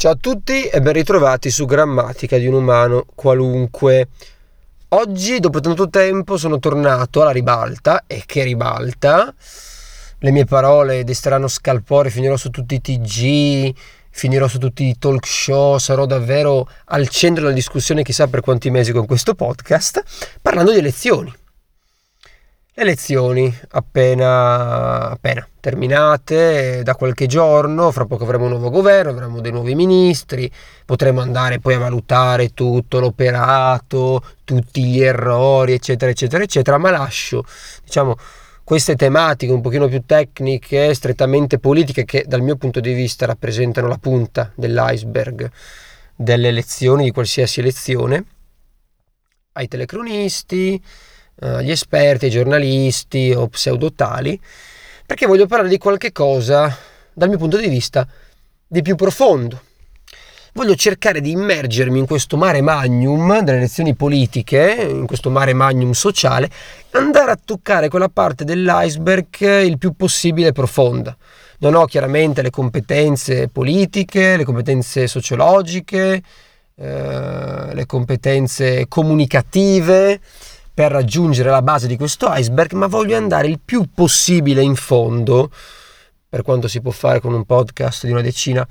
Ciao a tutti e ben ritrovati su Grammatica di un umano qualunque. Oggi, dopo tanto tempo, sono tornato alla ribalta e che ribalta. Le mie parole desteranno scalpore, finirò su tutti i TG, finirò su tutti i talk show, sarò davvero al centro della discussione chissà per quanti mesi con questo podcast, parlando di elezioni elezioni appena, appena, terminate da qualche giorno, fra poco avremo un nuovo governo, avremo dei nuovi ministri, potremo andare poi a valutare tutto l'operato, tutti gli errori, eccetera, eccetera, eccetera, ma lascio, diciamo, queste tematiche un pochino più tecniche, strettamente politiche, che dal mio punto di vista rappresentano la punta dell'iceberg delle elezioni, di qualsiasi elezione, ai telecronisti, agli eh, esperti, ai giornalisti o pseudotali, perché voglio parlare di qualche cosa dal mio punto di vista di più profondo. Voglio cercare di immergermi in questo mare magnum delle elezioni politiche, in questo mare magnum sociale, andare a toccare quella parte dell'iceberg il più possibile profonda. Non ho chiaramente le competenze politiche, le competenze sociologiche, eh, le competenze comunicative, per raggiungere la base di questo iceberg, ma voglio andare il più possibile in fondo, per quanto si può fare con un podcast di una decina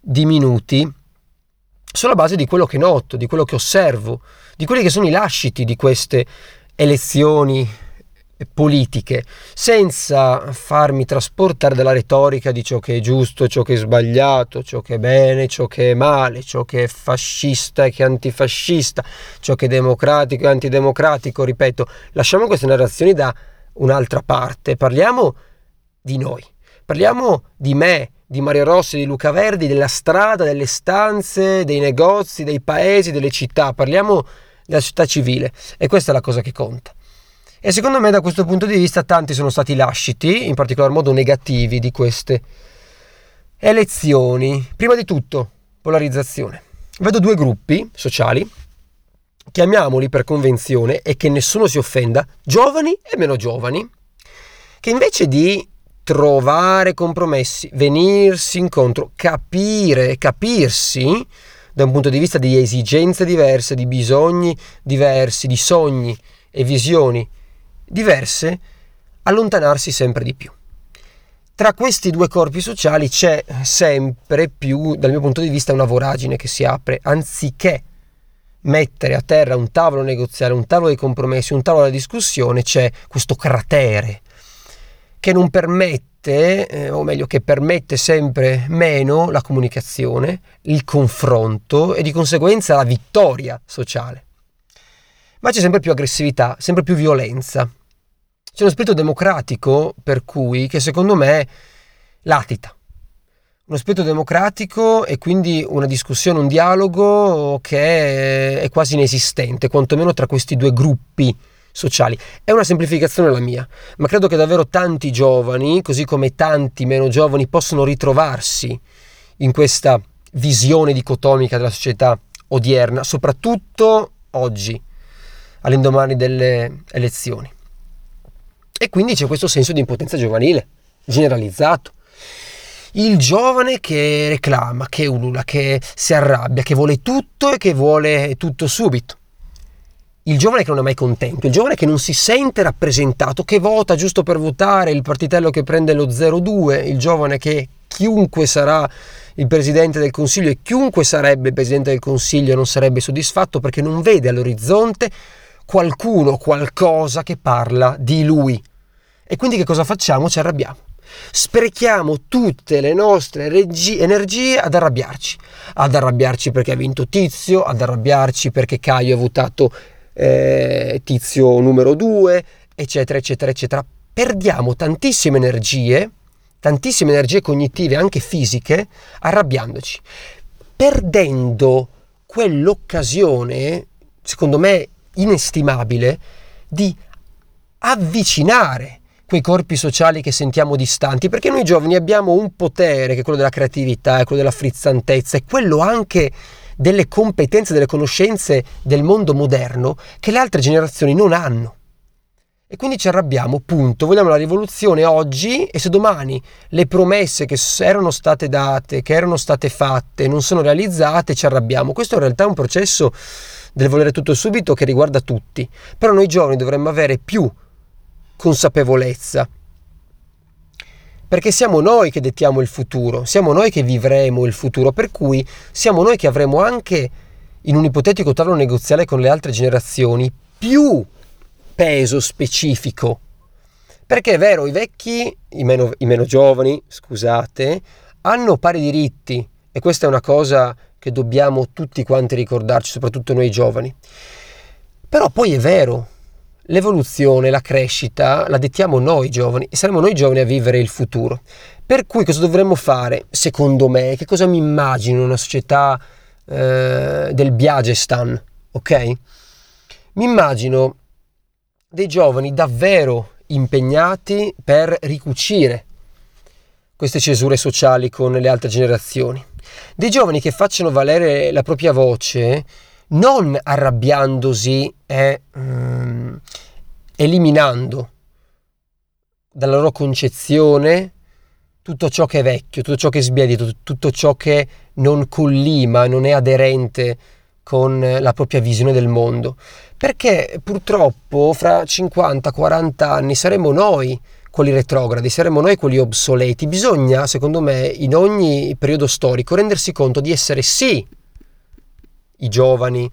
di minuti, sulla base di quello che noto, di quello che osservo, di quelli che sono i lasciti di queste elezioni politiche, senza farmi trasportare dalla retorica di ciò che è giusto, ciò che è sbagliato, ciò che è bene, ciò che è male, ciò che è fascista e che è antifascista, ciò che è democratico e antidemocratico, ripeto, lasciamo queste narrazioni da un'altra parte, parliamo di noi, parliamo di me, di Mario Rossi, di Luca Verdi, della strada, delle stanze, dei negozi, dei paesi, delle città, parliamo della città civile. E questa è la cosa che conta. E secondo me da questo punto di vista tanti sono stati lasciti, in particolar modo negativi, di queste elezioni. Prima di tutto, polarizzazione. Vedo due gruppi sociali, chiamiamoli per convenzione e che nessuno si offenda, giovani e meno giovani, che invece di trovare compromessi, venirsi incontro, capire, capirsi da un punto di vista di esigenze diverse, di bisogni diversi, di sogni e visioni diverse, allontanarsi sempre di più. Tra questi due corpi sociali c'è sempre più, dal mio punto di vista, una voragine che si apre, anziché mettere a terra un tavolo negoziale, un tavolo dei compromessi, un tavolo della discussione, c'è questo cratere che non permette, eh, o meglio che permette sempre meno la comunicazione, il confronto e di conseguenza la vittoria sociale ma c'è sempre più aggressività, sempre più violenza. C'è uno spirito democratico per cui, che secondo me latita. Uno spirito democratico e quindi una discussione, un dialogo che è quasi inesistente, quantomeno tra questi due gruppi sociali. È una semplificazione la mia, ma credo che davvero tanti giovani, così come tanti meno giovani, possono ritrovarsi in questa visione dicotomica della società odierna, soprattutto oggi all'indomani delle elezioni. E quindi c'è questo senso di impotenza giovanile, generalizzato. Il giovane che reclama, che ulula, che si arrabbia, che vuole tutto e che vuole tutto subito. Il giovane che non è mai contento, il giovane che non si sente rappresentato, che vota giusto per votare, il partitello che prende lo 02, il giovane che chiunque sarà il Presidente del Consiglio e chiunque sarebbe Presidente del Consiglio non sarebbe soddisfatto perché non vede all'orizzonte qualcuno, qualcosa che parla di lui. E quindi che cosa facciamo? Ci arrabbiamo. Sprechiamo tutte le nostre regi- energie ad arrabbiarci. Ad arrabbiarci perché ha vinto Tizio, ad arrabbiarci perché Caio ha votato eh, Tizio numero 2, eccetera, eccetera, eccetera. Perdiamo tantissime energie, tantissime energie cognitive, anche fisiche, arrabbiandoci. Perdendo quell'occasione, secondo me inestimabile di avvicinare quei corpi sociali che sentiamo distanti, perché noi giovani abbiamo un potere che è quello della creatività, è quello della frizzantezza, è quello anche delle competenze, delle conoscenze del mondo moderno che le altre generazioni non hanno. E quindi ci arrabbiamo, punto. Vogliamo la rivoluzione oggi e se domani le promesse che erano state date, che erano state fatte, non sono realizzate, ci arrabbiamo. Questo in realtà è un processo del volere tutto subito che riguarda tutti. Però noi giovani dovremmo avere più consapevolezza. Perché siamo noi che dettiamo il futuro, siamo noi che vivremo il futuro, per cui siamo noi che avremo anche in un ipotetico tavolo negoziale con le altre generazioni più peso specifico. Perché è vero, i vecchi, i meno, i meno giovani, scusate, hanno pari diritti e questa è una cosa che dobbiamo tutti quanti ricordarci, soprattutto noi giovani. Però poi è vero, l'evoluzione, la crescita la dettiamo noi giovani e saremo noi giovani a vivere il futuro. Per cui cosa dovremmo fare, secondo me? Che cosa mi immagino in una società eh, del Biagestan, ok? Mi immagino dei giovani davvero impegnati per ricucire queste cesure sociali con le altre generazioni. Dei giovani che facciano valere la propria voce non arrabbiandosi e um, eliminando dalla loro concezione tutto ciò che è vecchio, tutto ciò che è sbiadito, tutto ciò che non collima, non è aderente con la propria visione del mondo. Perché purtroppo fra 50-40 anni saremo noi quelli retrogradi, saremo noi quelli obsoleti. Bisogna, secondo me, in ogni periodo storico rendersi conto di essere sì i giovani,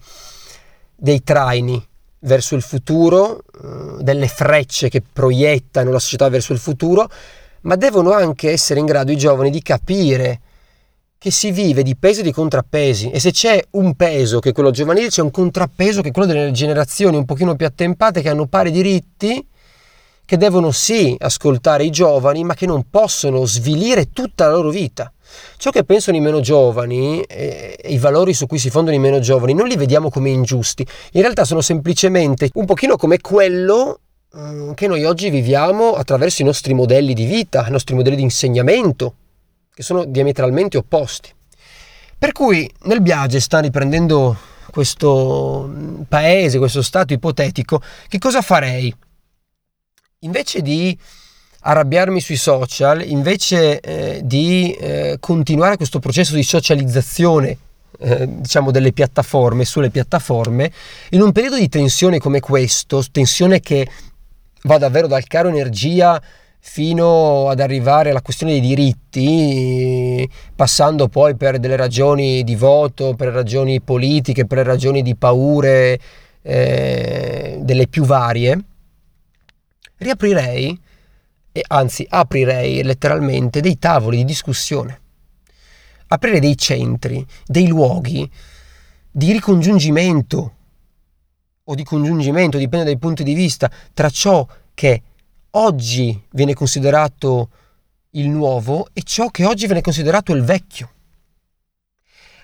dei traini verso il futuro, eh, delle frecce che proiettano la società verso il futuro, ma devono anche essere in grado i giovani di capire che si vive di pesi e di contrappesi e se c'è un peso che è quello giovanile c'è un contrappeso che è quello delle generazioni un pochino più attempate che hanno pari diritti che devono sì ascoltare i giovani ma che non possono svilire tutta la loro vita ciò che pensano i meno giovani e i valori su cui si fondano i meno giovani non li vediamo come ingiusti in realtà sono semplicemente un pochino come quello mm, che noi oggi viviamo attraverso i nostri modelli di vita, i nostri modelli di insegnamento, che sono diametralmente opposti. Per cui nel Biage sta riprendendo questo paese, questo stato ipotetico, che cosa farei? Invece di arrabbiarmi sui social, invece eh, di eh, continuare questo processo di socializzazione eh, diciamo delle piattaforme sulle piattaforme in un periodo di tensione come questo tensione che va davvero dal caro energia fino ad arrivare alla questione dei diritti, passando poi per delle ragioni di voto, per ragioni politiche, per ragioni di paure, eh, delle più varie, riaprirei, e anzi aprirei letteralmente dei tavoli di discussione, aprire dei centri, dei luoghi di ricongiungimento o di congiungimento, dipende dai punti di vista, tra ciò che oggi viene considerato il nuovo e ciò che oggi viene considerato il vecchio.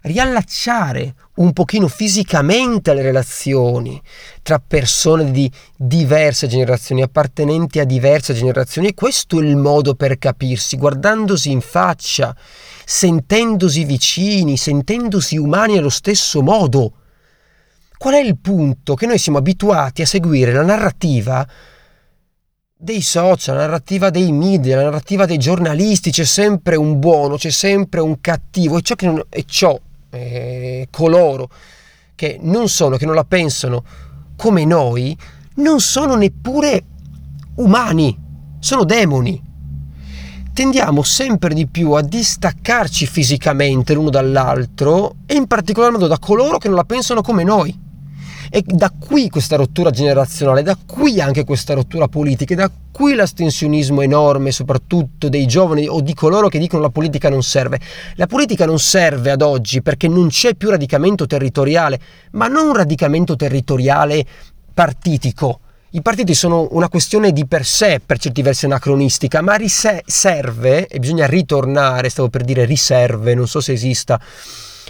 Riallacciare un pochino fisicamente le relazioni tra persone di diverse generazioni, appartenenti a diverse generazioni, e questo è il modo per capirsi, guardandosi in faccia, sentendosi vicini, sentendosi umani allo stesso modo. Qual è il punto? Che noi siamo abituati a seguire la narrativa dei social, la narrativa dei media, la narrativa dei giornalisti, c'è sempre un buono, c'è sempre un cattivo e ciò, che non, e ciò eh, coloro che non sono, che non la pensano come noi, non sono neppure umani, sono demoni. Tendiamo sempre di più a distaccarci fisicamente l'uno dall'altro e in particolar modo da coloro che non la pensano come noi. E da qui questa rottura generazionale, da qui anche questa rottura politica, da qui l'astensionismo enorme, soprattutto dei giovani o di coloro che dicono la politica non serve. La politica non serve ad oggi perché non c'è più radicamento territoriale, ma non un radicamento territoriale partitico. I partiti sono una questione di per sé, per certi versi anacronistica, ma serve, e bisogna ritornare, stavo per dire riserve, non so se esista,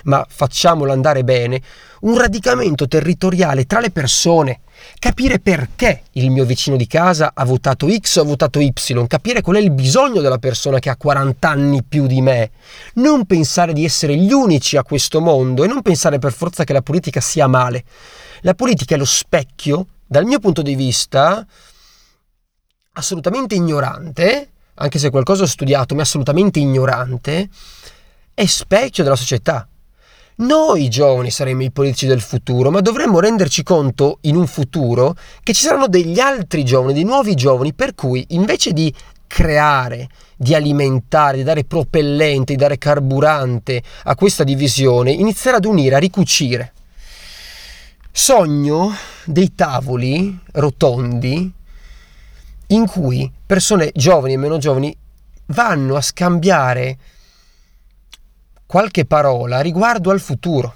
ma facciamolo andare bene, un radicamento territoriale tra le persone, capire perché il mio vicino di casa ha votato X o ha votato Y, capire qual è il bisogno della persona che ha 40 anni più di me, non pensare di essere gli unici a questo mondo e non pensare per forza che la politica sia male. La politica è lo specchio, dal mio punto di vista, assolutamente ignorante, anche se qualcosa ho studiato, ma assolutamente ignorante, è specchio della società. Noi giovani saremo i politici del futuro, ma dovremmo renderci conto in un futuro che ci saranno degli altri giovani, dei nuovi giovani, per cui invece di creare, di alimentare, di dare propellente, di dare carburante a questa divisione, iniziare ad unire, a ricucire. Sogno dei tavoli rotondi in cui persone giovani e meno giovani vanno a scambiare qualche parola riguardo al futuro,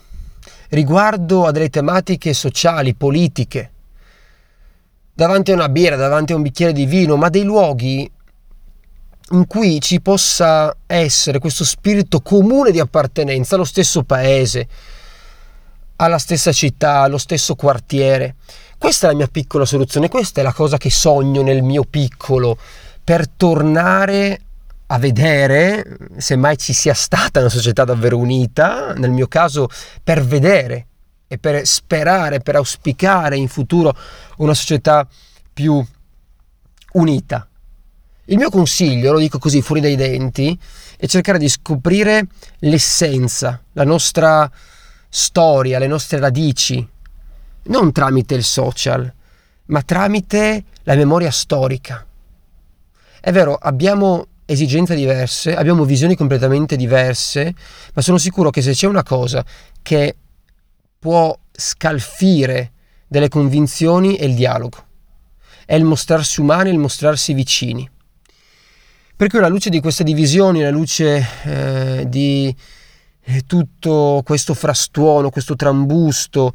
riguardo a delle tematiche sociali, politiche, davanti a una birra, davanti a un bicchiere di vino, ma dei luoghi in cui ci possa essere questo spirito comune di appartenenza allo stesso paese, alla stessa città, allo stesso quartiere. Questa è la mia piccola soluzione, questa è la cosa che sogno nel mio piccolo per tornare a vedere, se mai ci sia stata una società davvero unita, nel mio caso per vedere e per sperare, per auspicare in futuro una società più unita. Il mio consiglio, lo dico così fuori dai denti, è cercare di scoprire l'essenza, la nostra storia, le nostre radici, non tramite il social, ma tramite la memoria storica. È vero, abbiamo esigenze diverse, abbiamo visioni completamente diverse, ma sono sicuro che se c'è una cosa che può scalfire delle convinzioni è il dialogo, è il mostrarsi umani, il mostrarsi vicini. Per cui alla luce di queste divisioni, alla luce eh, di eh, tutto questo frastuono, questo trambusto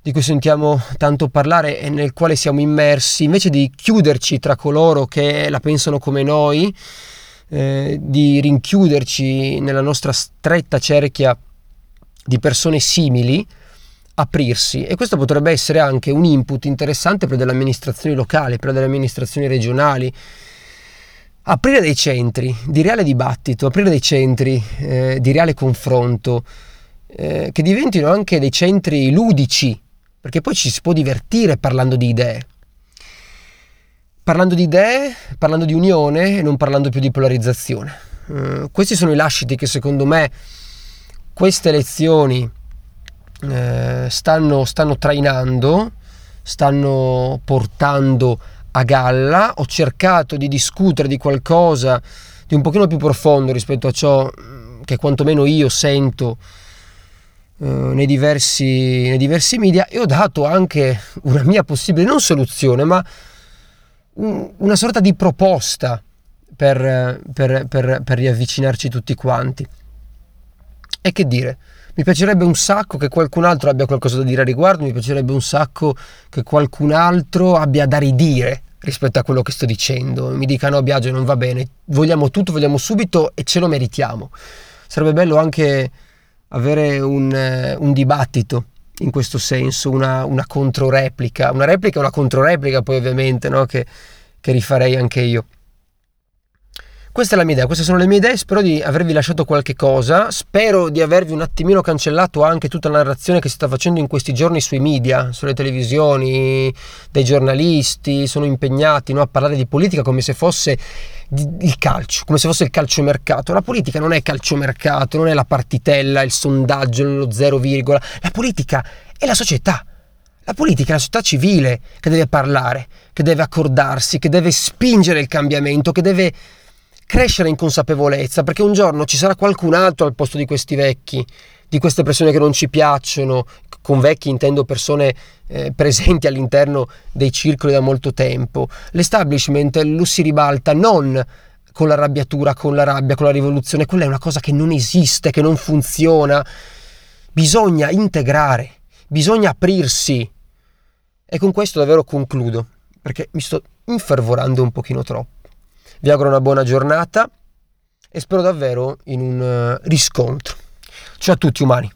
di cui sentiamo tanto parlare e nel quale siamo immersi, invece di chiuderci tra coloro che la pensano come noi, eh, di rinchiuderci nella nostra stretta cerchia di persone simili, aprirsi e questo potrebbe essere anche un input interessante per delle amministrazioni locali, per delle amministrazioni regionali. Aprire dei centri di reale dibattito, aprire dei centri eh, di reale confronto, eh, che diventino anche dei centri ludici, perché poi ci si può divertire parlando di idee parlando di idee, parlando di unione e non parlando più di polarizzazione. Uh, questi sono i lasciti che secondo me queste elezioni uh, stanno, stanno trainando, stanno portando a galla. Ho cercato di discutere di qualcosa di un pochino più profondo rispetto a ciò mm, che quantomeno io sento uh, nei, diversi, nei diversi media e ho dato anche una mia possibile, non soluzione, ma una sorta di proposta per, per, per, per riavvicinarci tutti quanti. E che dire? Mi piacerebbe un sacco che qualcun altro abbia qualcosa da dire a riguardo, mi piacerebbe un sacco che qualcun altro abbia da ridire rispetto a quello che sto dicendo. Mi dica no Biagio non va bene, vogliamo tutto, vogliamo subito e ce lo meritiamo. Sarebbe bello anche avere un, un dibattito in questo senso, una, una controreplica, una replica e una controreplica poi ovviamente, no? che, che rifarei anche io. Questa è la mia idea, queste sono le mie idee, spero di avervi lasciato qualche cosa, spero di avervi un attimino cancellato anche tutta la narrazione che si sta facendo in questi giorni sui media, sulle televisioni, dei giornalisti, sono impegnati no, a parlare di politica come se fosse il calcio, come se fosse il calciomercato. La politica non è calciomercato, non è la partitella, il sondaggio, lo zero virgola, la politica è la società. La politica è la società civile che deve parlare, che deve accordarsi, che deve spingere il cambiamento, che deve crescere in consapevolezza, perché un giorno ci sarà qualcun altro al posto di questi vecchi, di queste persone che non ci piacciono, con vecchi intendo persone eh, presenti all'interno dei circoli da molto tempo. L'establishment lo si ribalta non con l'arrabbiatura, con la rabbia, con la rivoluzione, quella è una cosa che non esiste, che non funziona. Bisogna integrare, bisogna aprirsi. E con questo davvero concludo, perché mi sto infervorando un pochino troppo. Vi auguro una buona giornata e spero davvero in un uh, riscontro. Ciao a tutti umani.